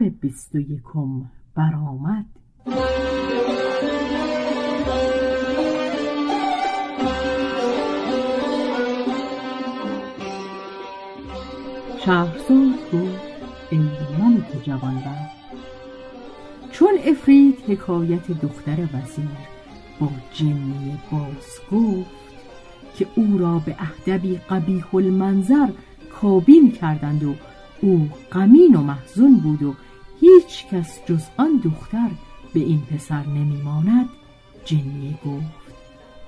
شب بیست و یکم برآمد. شهرزاد گفت ای چون افرید حکایت دختر وزیر با جنی باز گفت که او را به اهدبی قبیح المنظر کابین کردند و او غمین و محزون بود و هیچ کس جز آن دختر به این پسر نمیماند جنیه گفت.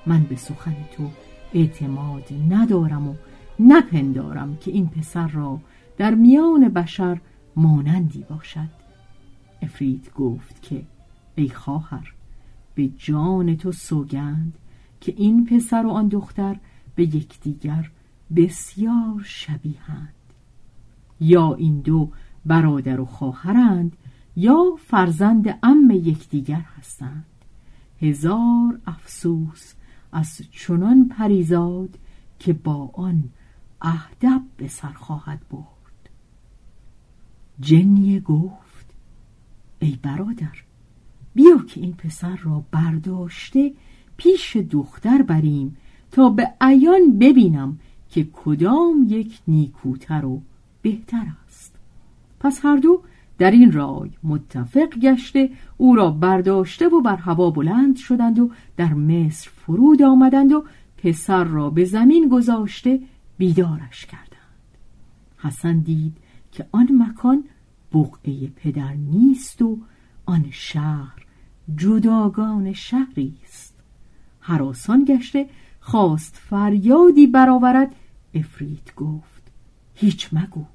من به سخن تو اعتماد ندارم و نپندارم که این پسر را در میان بشر مانندی باشد. افرید گفت که ای خواهر به جان تو سوگند که این پسر و آن دختر به یکدیگر بسیار شبیهند یا این دو برادر و خواهرند یا فرزند ام یکدیگر هستند. هزار افسوس از چنان پریزاد که با آن اهدب به سر خواهد برد. جنیه گفت ای برادر بیا که این پسر را برداشته پیش دختر بریم تا به عیان ببینم که کدام یک نیکوتر و بهتر است. پس هر دو در این رای متفق گشته او را برداشته و بر هوا بلند شدند و در مصر فرود آمدند و پسر را به زمین گذاشته بیدارش کردند. حسن دید که آن مکان بقعه پدر نیست و آن شهر جداگان شهری است. حراسان گشته خواست فریادی برآورد افرید گفت هیچ مگو.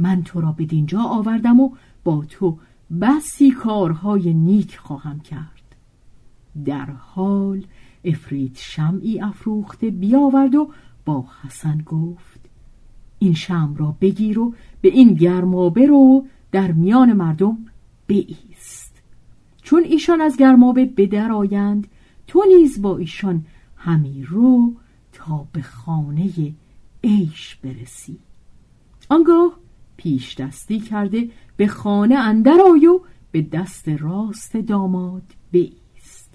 من تو را به دینجا آوردم و با تو بسی کارهای نیک خواهم کرد. در حال افرید شمعی افروخته بیاورد و با حسن گفت این شم را بگیر و به این گرمابه رو در میان مردم بایست. چون ایشان از گرمابه به در آیند تو نیز با ایشان همی رو تا به خانه عیش برسی. آنگاه پیش دستی کرده به خانه اندر آی و به دست راست داماد بیست.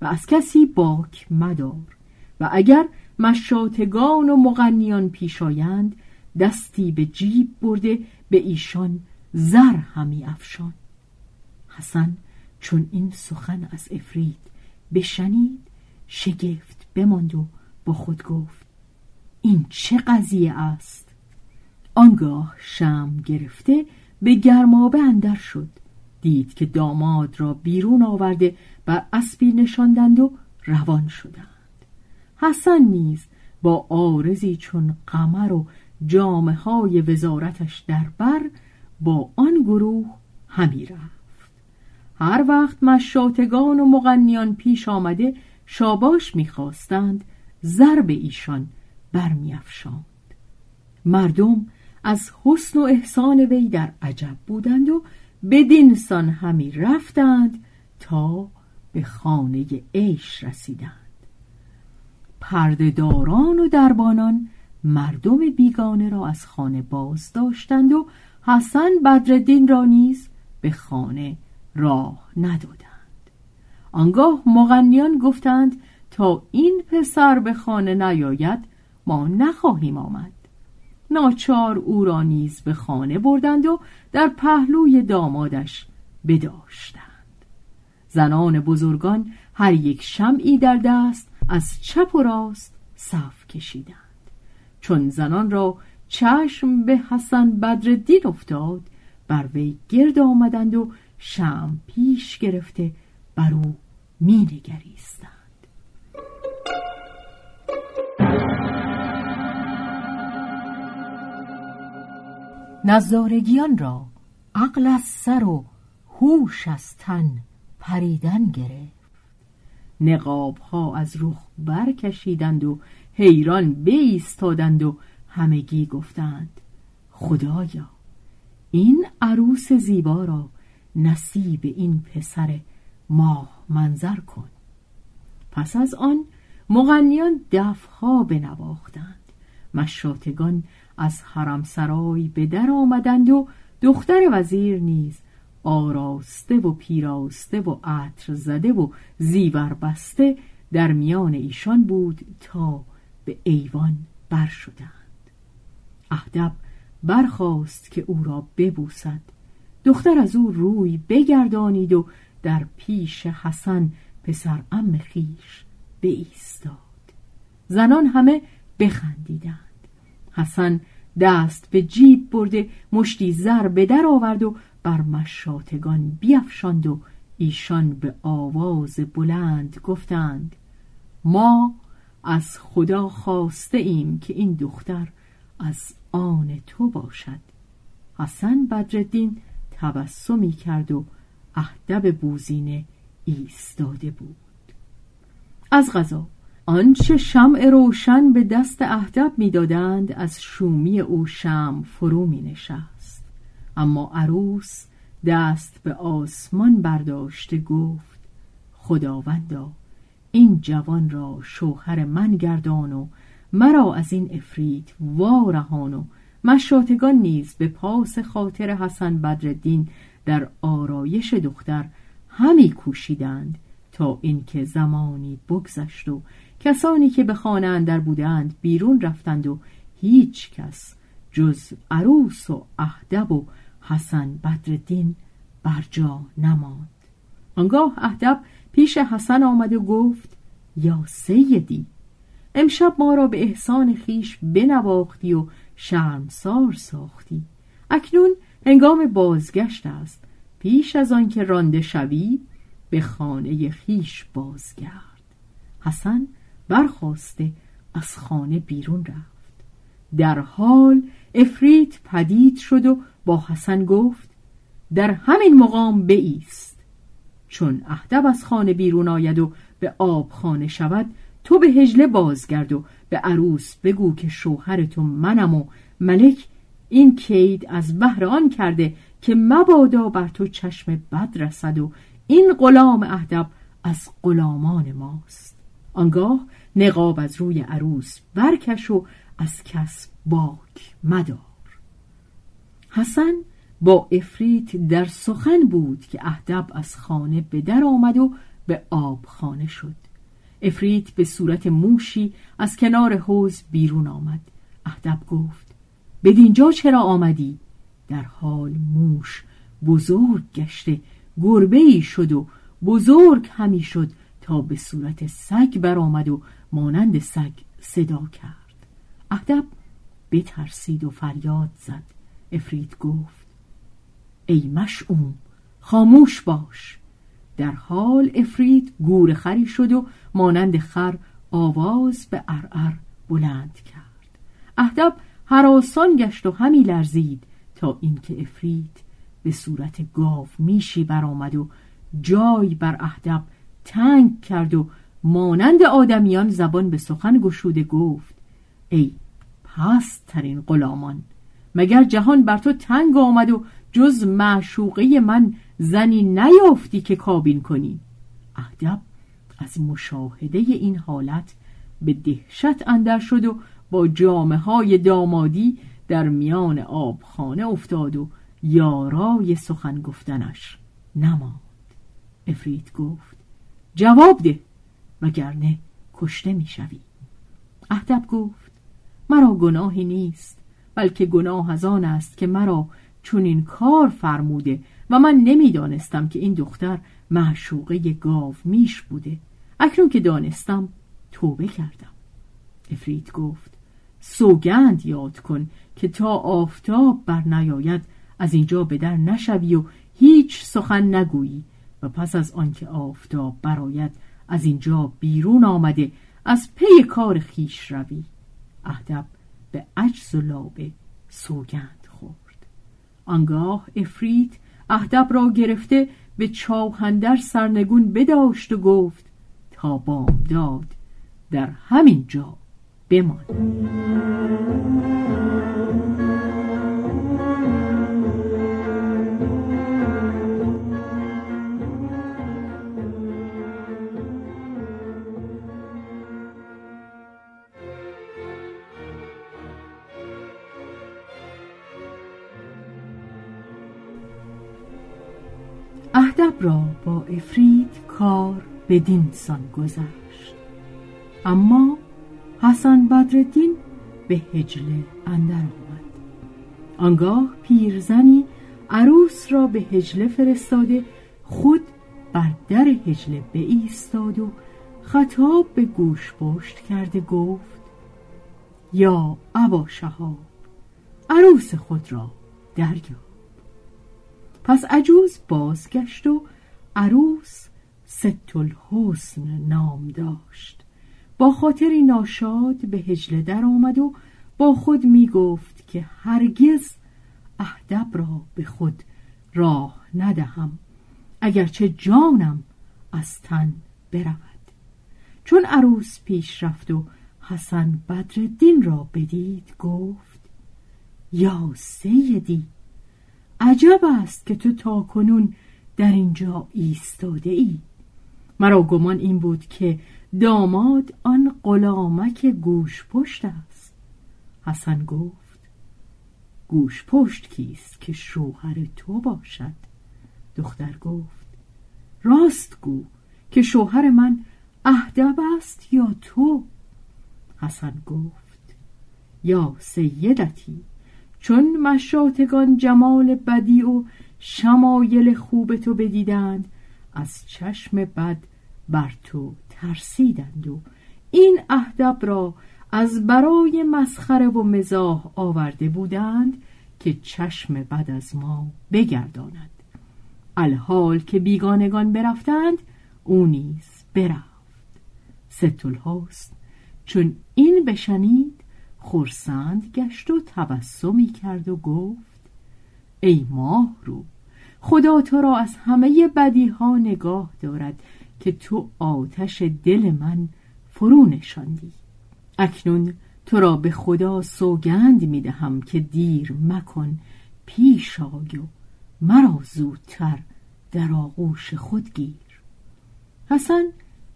و از کسی باک مدار. و اگر مشاتگان و مغنیان پیش آیند دستی به جیب برده به ایشان زر همی افشان. حسن چون این سخن از افرید بشنید شگفت بماند و با خود گفت این چه قضیه است؟ آنگاه شم گرفته به گرمابه اندر شد. دید که داماد را بیرون آورده بر اسبی نشاندند و روان شدند. حسن نیز با آرزی چون قمر و جامه های وزارتش در بر با آن گروه همی رفت. هر وقت مشاتگان و مغنیان پیش آمده شاباش می‌خواستند ضرب ایشان برمیافشاند. مردم از حسن و احسان وی در عجب بودند و بدین سان همی رفتند تا به خانه عیش رسیدند. پردهداران و دربانان مردم بیگانه را از خانه باز داشتند و حسن بدردین را نیز به خانه راه ندادند. آنگاه مغنیان گفتند تا این پسر به خانه نیاید ما نخواهیم آمد. ناچار او را نیز به خانه بردند و در پهلوی دامادش بداشتند. زنان بزرگان هر یک شمعی در دست از چپ و راست صف کشیدند. چون زنان را چشم به حسن بدردین افتاد بر وی گرد آمدند و شم پیش گرفته بر او می نظارگیان را عقل از سر و هوش از تن پریدن گرفت. نقاب ها از رخ برکشیدند و حیران بیستادند و همگی گفتند خدایا این عروس زیبا را نصیب این پسر ماه منظر کن. پس از آن مغنیان دفها بنواختند. مشاتگان از حرم سرای به در آمدند و دختر وزیر نیز آراسته و پیراسته و عطر زده و زیور بسته در میان ایشان بود تا به ایوان بر شدند. اهدب برخواست که او را ببوسد. دختر از او روی بگردانید و در پیش حسن پسر ام خیش بایستاد. زنان همه بخندیدند. حسن دست به جیب برده مشتی زر به در آورد و بر مشاتگان بیافشاند و ایشان به آواز بلند گفتند ما از خدا خواسته ایم که این دختر از آن تو باشد. حسن بدردین تبسمی کرد و اهدب بوزینه ایستاده بود. از غذا آنچه شمع روشن به دست اهدب می‌دادند از شومی او شم فرو می نشست اما عروس دست به آسمان برداشته گفت خداوندا این جوان را شوهر من گردان و مرا از این افرید وارهان و مشاتگان نیز به پاس خاطر حسن بدردین در آرایش دختر همی کوشیدند تا اینکه زمانی بگذشت و کسانی که به خانه اندر بودند بیرون رفتند و هیچ کس جز عروس و اهدب و حسن بدردین بر جا نماند. آنگاه اهدب پیش حسن آمد و گفت یا سیدی امشب ما را به احسان خیش بنواختی و شرمسار ساختی. اکنون هنگام بازگشت است. پیش از آنکه رانده شوی به خانه خیش بازگرد. حسن برخواسته از خانه بیرون رفت. در حال افریت پدید شد و با حسن گفت در همین مقام بایست. چون اهدب از خانه بیرون آید و به آب خانه شود تو به هجله بازگرد و به عروس بگو که شوهر تو منم و ملک این کید از بهر آن کرده که مبادا بر تو چشم بد رسد و این غلام اهدب از غلامان ماست. آنگاه نقاب از روی عروس برکش و از کس باک مدار. حسن با افریت در سخن بود که اهدب از خانه به در آمد و به آب خانه شد. افریت به صورت موشی از کنار حوز بیرون آمد. اهدب گفت بدینجا چرا آمدی؟ در حال موش بزرگ گشته گربه ای شد و بزرگ همی شد تا به صورت سگ برآمد و مانند سگ صدا کرد. اهدب بترسید و فریاد زد. افرید گفت ای مشعوم خاموش باش. در حال افرید گور خری شد و مانند خر آواز به ارعر بلند کرد. اهدب هراسان گشت و همی لرزید تا اینکه افرید به صورت گاو میشی برآمد و جای بر اهدب تنگ کرد و مانند آدمیان زبان به سخن گشوده گفت ای پست ترین غلامان مگر جهان بر تو تنگ آمد و جز معشوقه من زنی نیافتی که کابین کنی؟ اهدب از مشاهده این حالت به دهشت اندر شد و با جامعه های دامادی در میان آبخانه افتاد و یارای سخن گفتنش نماند. افرید گفت جواب ده. وگرنه کشته می‌شوی. اهدب گفت مرا گناهی نیست بلکه گناه از آن است که مرا چون این کار فرموده و من نمی‌دانستم که این دختر معشوقه گاو میش بوده. اکنون که دانستم توبه کردم. افرید گفت سوگند یاد کن که تا آفتاب بر نیاید از اینجا به در نشوی و هیچ سخن نگویی و پس از آنکه آفتاب براید از اینجا بیرون آمده از پی کار خیش روی. اهدب به عجز و لابه سوگند خورد. آنگاه افرید اهدب را گرفته به چاوهندر سرنگون بداشت و گفت تا بامداد در همین جا بمان. را با افرید کار بدین سان گذشت. اما حسن بدردین به هجله اندر آمد. آنگاه پیرزنی عروس را به هجله فرستاده خود بر در هجله به ایستاد و خطاب به گوش پشت کرده گفت یا ابا شهاب عروس خود را دریاب پس عجوز بازگشت و عروس ست الحسن نام داشت. با خاطری ناشاد به هجله در آمد و با خود می گفت که هرگز اهدب را به خود راه ندهم اگرچه جانم از تن برود. چون عروس پیش رفت و حسن بدردین را بدید گفت یا سیدی عجب است که تو تا کنون در اینجا ایستاده ای مرا گمان این بود که داماد آن غلامک گوش پشت است. حسن گفت گوش پشت کیست که شوهر تو باشد؟ دختر گفت راست گو که شوهر من اهدب است یا تو؟ حسن گفت یا سیدتی. چون مشاتگان جمال بدی و شمایل خوب تو بدیدند از چشم بد بر تو ترسیدند و این اهدب را از برای مسخره و مزاح آورده بودند که چشم بد از ما بگرداند. الحال که بیگانگان برفتند او نیز برفت. ست چون این بشنید خورسند گشت و تبسمی کرد و گفت ای ماه رو خدا تو را از همه بدی ها نگاه دارد که تو آتش دل من فرو نشاندی. اکنون تو را به خدا سوگند می دهم که دیر مکن پیش آی و مرا زودتر در آغوش خود گیر. حسن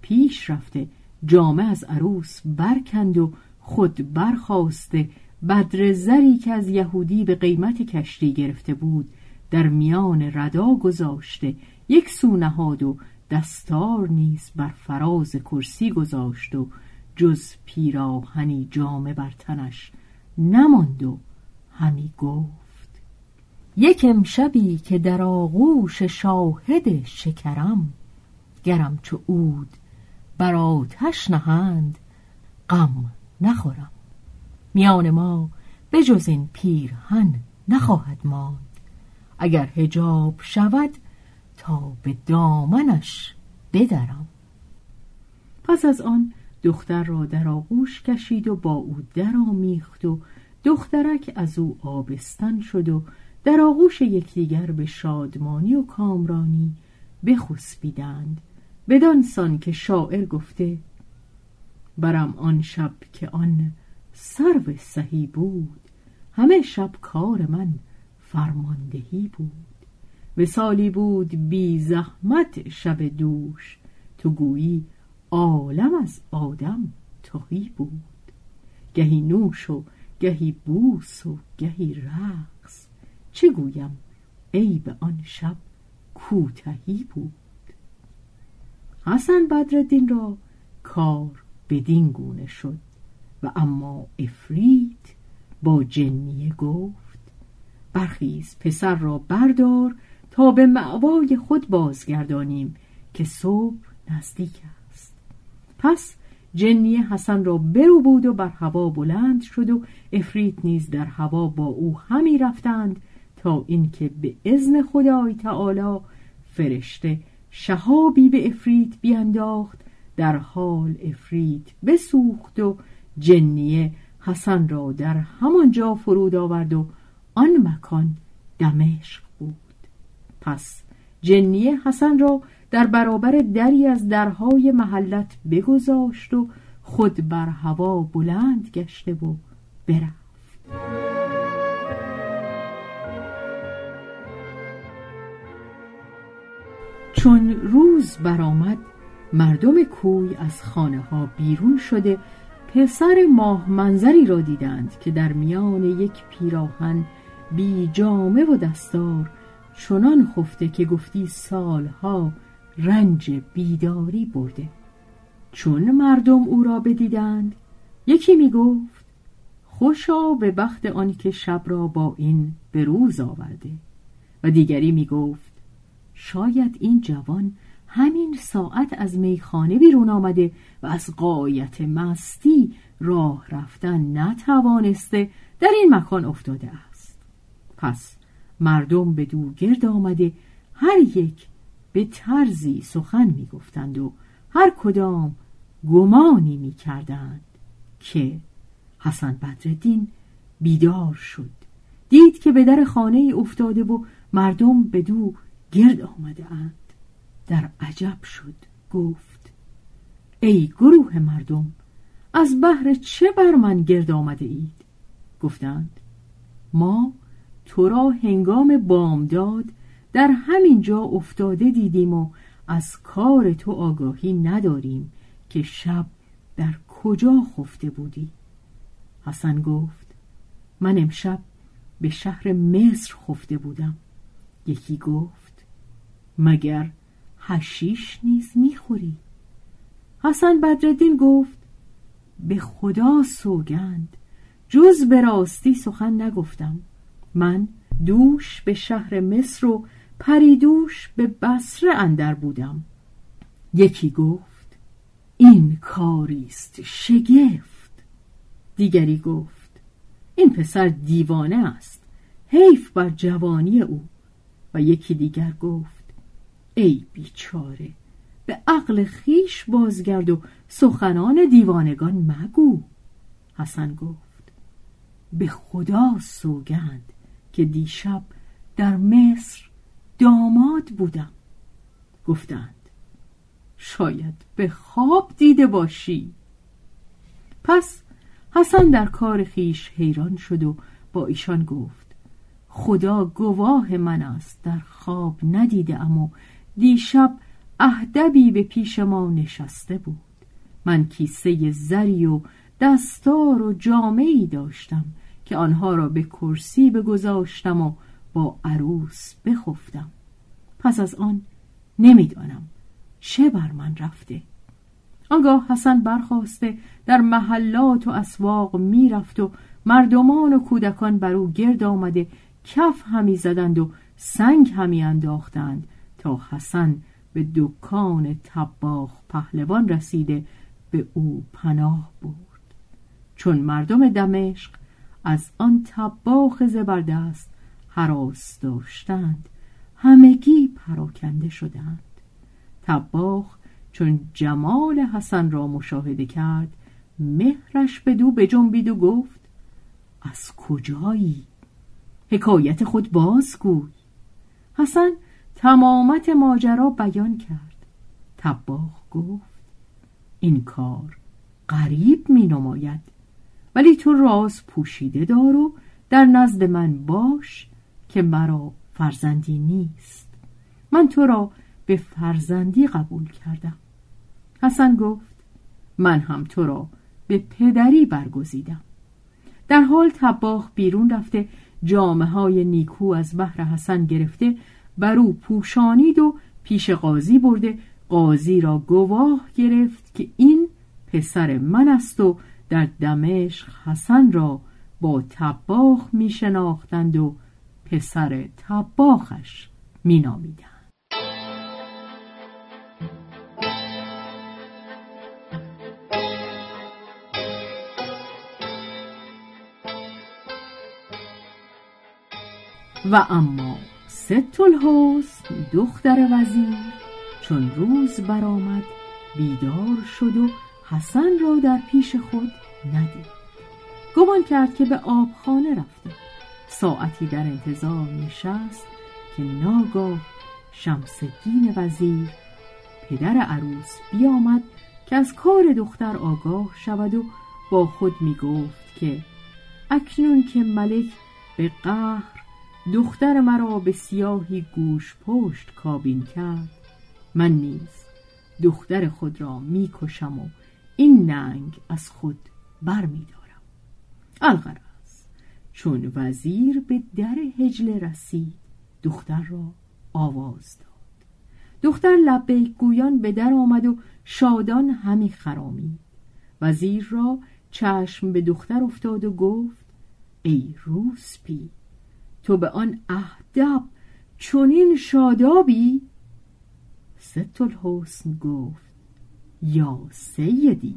پیش رفته جامه از عروس برکند و خود برخواسته بدر زری که از یهودی به قیمت کشتی گرفته بود در میان ردا گذاشته یک سو نهاد و دستار نیز بر فراز کرسی گذاشت و جز پیراهنی جامه بر تنش نماند و همی گفت یک امشبی که در آغوش شاهد شکرم گرم چو عود بر آتش نهند غم. نخورم. میان ما بجز این پیرهن نخواهد ماند. اگر هجاب شود تا به دامنش بدرم. پس از آن دختر را در آغوش کشید و با او آمیخت و دخترک از او آبستن شد و در آغوش یکدیگر به شادمانی و کامرانی بخسبیدند. بدانسان که شاعر گفته برم آن شب که آن سرو سهی بود. همه شب کار من فرماندهی بود. وسالی بود بی زحمت شب دوش. تو گویی عالم از آدم تهی بود. گهی نوش و گهی بوس و گهی رقص. چه گویم ای به آن شب کوتهی بود. حسن بدردین را کار بدین گونه شد. و اما افرید با جنیه گفت برخیز پسر را بردار تا به معوای خود بازگردانیم که صبح نزدیک است. پس جنیه حسن را برو بود و بر هوا بلند شد و افرید نیز در هوا با او همی رفتند تا اینکه به اذن خدای تعالی فرشته شهابی به افرید بینداخت در حال افرید بسوخت و جنیه حسن را در همانجا فرود آورد و آن مکان دمشق بود. پس جنیه حسن را در برابر دری از درهای محلت بگذاشت و خود بر هوا بلند گشته و برفت. چون روز برآمد مردم کوی از خانه ها بیرون شده پسر ماه منظری را دیدند که در میان یک پیراهن بی جامه و دستار چنان خفته که گفتی سالها رنج بیداری برده. چون مردم او را بدیدند یکی می گفت خوشا به بخت آن که شب را با این به روز آورده. و دیگری می گفت شاید این جوان همین ساعت از میخانه بیرون آمده و از قایت مستی راه رفتن نتوانسته در این مکان افتاده است. پس مردم به دو گرد آمده هر یک به طرزی سخن می گفتند و هر کدام گمانی می کردند که حسن بدردین بیدار شد. دید که به در خانه افتاده و مردم به دو گرد آمده اند. در عجب شد. گفت ای گروه مردم از بحر چه بر من گرد آمده اید؟ گفتند ما تو را هنگام بامداد در همین جا افتاده دیدیم و از کار تو آگاهی نداریم که شب در کجا خفته بودی؟ حسن گفت من امشب به شهر مصر خفته بودم. یکی گفت مگر هشیش نیز می‌خوری. حسن بدردین گفت به خدا سوگند. جز به راستی سخن نگفتم. من دوش به شهر مصر و پریدوش به بسره اندر بودم. یکی گفت این کاریست شگفت. دیگری گفت این پسر دیوانه است حیف بر جوانی او. و یکی دیگر گفت ای بیچاره به عقل خیش بازگرد و سخنان دیوانگان مگو. حسن گفت به خدا سوگند که دیشب در مصر داماد بودم. گفتند شاید به خواب دیده باشی. پس حسن در کار خیش حیران شد و با ایشان گفت خدا گواه من است در خواب ندیده و دیشب اهدبی به پیش ما نشسته بود. من کیسه زری و دستار و جامعی داشتم که آنها را به کرسی بگذاشتم و با عروس بخفتم. پس از آن نمی‌دانم چه بر من رفته. آنگاه حسن برخواسته در محلات و اسواق می‌رفت و مردمان و کودکان بر او گرد آمده کف همی زدند و سنگ همی انداختند. حسن به دکان تباخ پهلوان رسیده به او پناه برد. چون مردم دمشق از آن تباخ زبردست حراس داشتند همگی پراکنده شدند. تباخ چون جمال حسن را مشاهده کرد مهرش به دو بجنبید و گفت از کجایی؟ حکایت خود بازگوی. حسن تمامت ماجرا بیان کرد. تباخ گفت این کار غریب می نماید ولی تو راز پوشیده دار و در نزد من باش که مرا فرزندی نیست. من تو را به فرزندی قبول کردم. حسن گفت من هم تو را به پدری برگزیدم. در حال تباخ بیرون رفته جامعه های نیکو از بحر حسن گرفته بر او پوشانید و پیش قاضی برده قاضی را گواه گرفت که این پسر من است و در دمشق حسن را با تباخ می شناختند و پسر تباخش می نامیدند. و اما ست الحسن دختر وزیر. چون روز برآمد بیدار شد و حسن را در پیش خود ندید. گمان کرد که به آبخانه رفته. ساعتی در انتظار نشست که ناگاه شمس الدین وزیر پدر عروس بیامد که از کار دختر آگاه شود و با خود می گفت که اکنون که ملک به قهر دختر مرا به سیاهی گوش پشت کابین کرد. من نیز دختر خود را می‌کشم و این ننگ از خود بر می دارم الغرض چون وزیر به در هجل رسید دختر را آواز داد. دختر لبیک گویان به در آمد و شادان همی خرامید. وزیر را چشم به دختر افتاد و گفت ای روسپی تو به آن اهدب چونین شادابی؟ ست الحسن گفت یا سیدی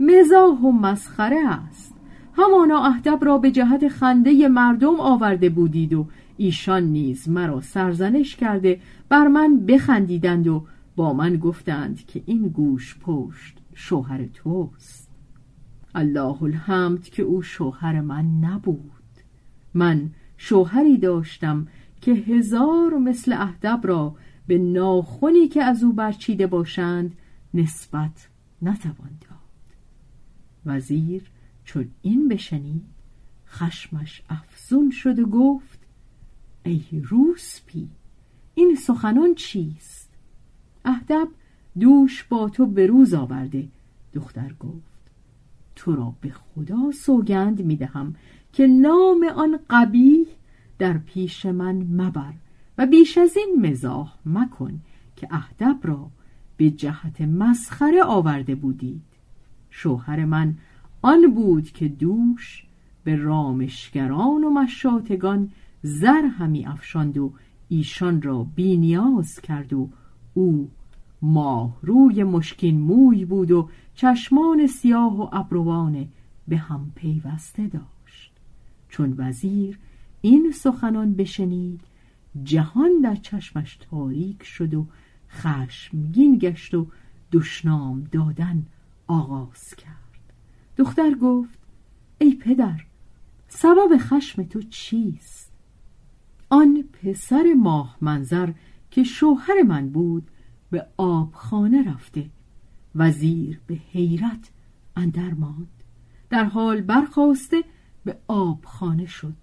مزاح و مسخره است. همانا اهدب را به جهت خنده مردم آورده بودید و ایشان نیز مرا سرزنش کرده بر من بخندیدند و با من گفتند که این گوش پشت شوهر توست. الله الحمد که او شوهر من نبود. من شوهری داشتم که هزار مثل اهدب را به ناخونی که از او برچیده باشند نسبت نتوان داد. وزیر چون این بشنید خشمش افزون شد و گفت ای روسپی این سخنان چیست؟ اهدب دوش با تو به روز آورده دختر گفت. تو را به خدا سوگند می‌دهم که نام آن قبیح در پیش من مبر و بیش از این مزاح مکن که اهدب را به جهت مسخره آورده بودید. شوهر من آن بود که دوش به رامشگران و مشاتگان زر همی افشاند و ایشان را بینیاز کرد و او ماه روی مشکین موی بود و چشمان سیاه و ابروان به هم پیوسته داشت. چون وزیر این سخنان بشنید جهان در چشمش تاریک شد و خشمگین گشت و دشنام دادن آغاز کرد. دختر گفت ای پدر سبب خشم تو چیست؟ آن پسر ماه منظر که شوهر من بود به آبخانه رفته. وزیر به حیرت اندر ماند. در حال برخواسته به آبخانه شد.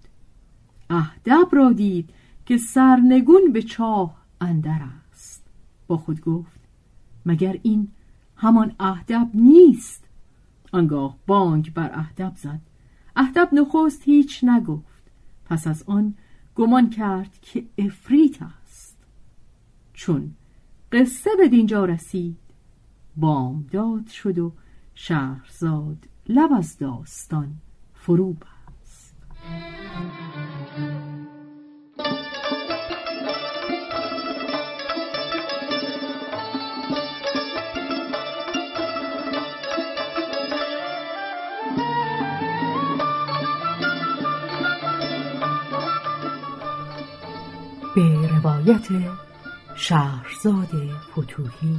اهدب را دید که سرنگون به چاه اندر است. با خود گفت مگر این همان اهدب نیست؟ آنگاه بانگ بر اهدب زد. اهدب نخست هیچ نگفت. پس از آن گمان کرد که افریت است. چون قصه به دینجا رسید بامداد شد و شهرزاد لب از داستان فرو بست به روایت شهرزاد فتوهی.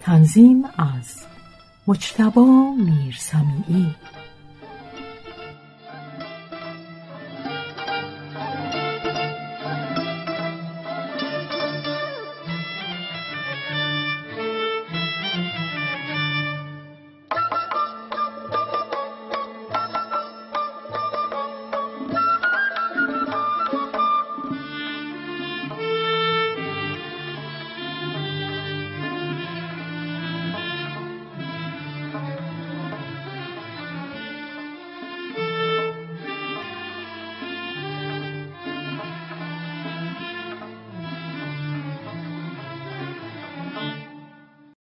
تنظیم از مجتبا میرسمیعی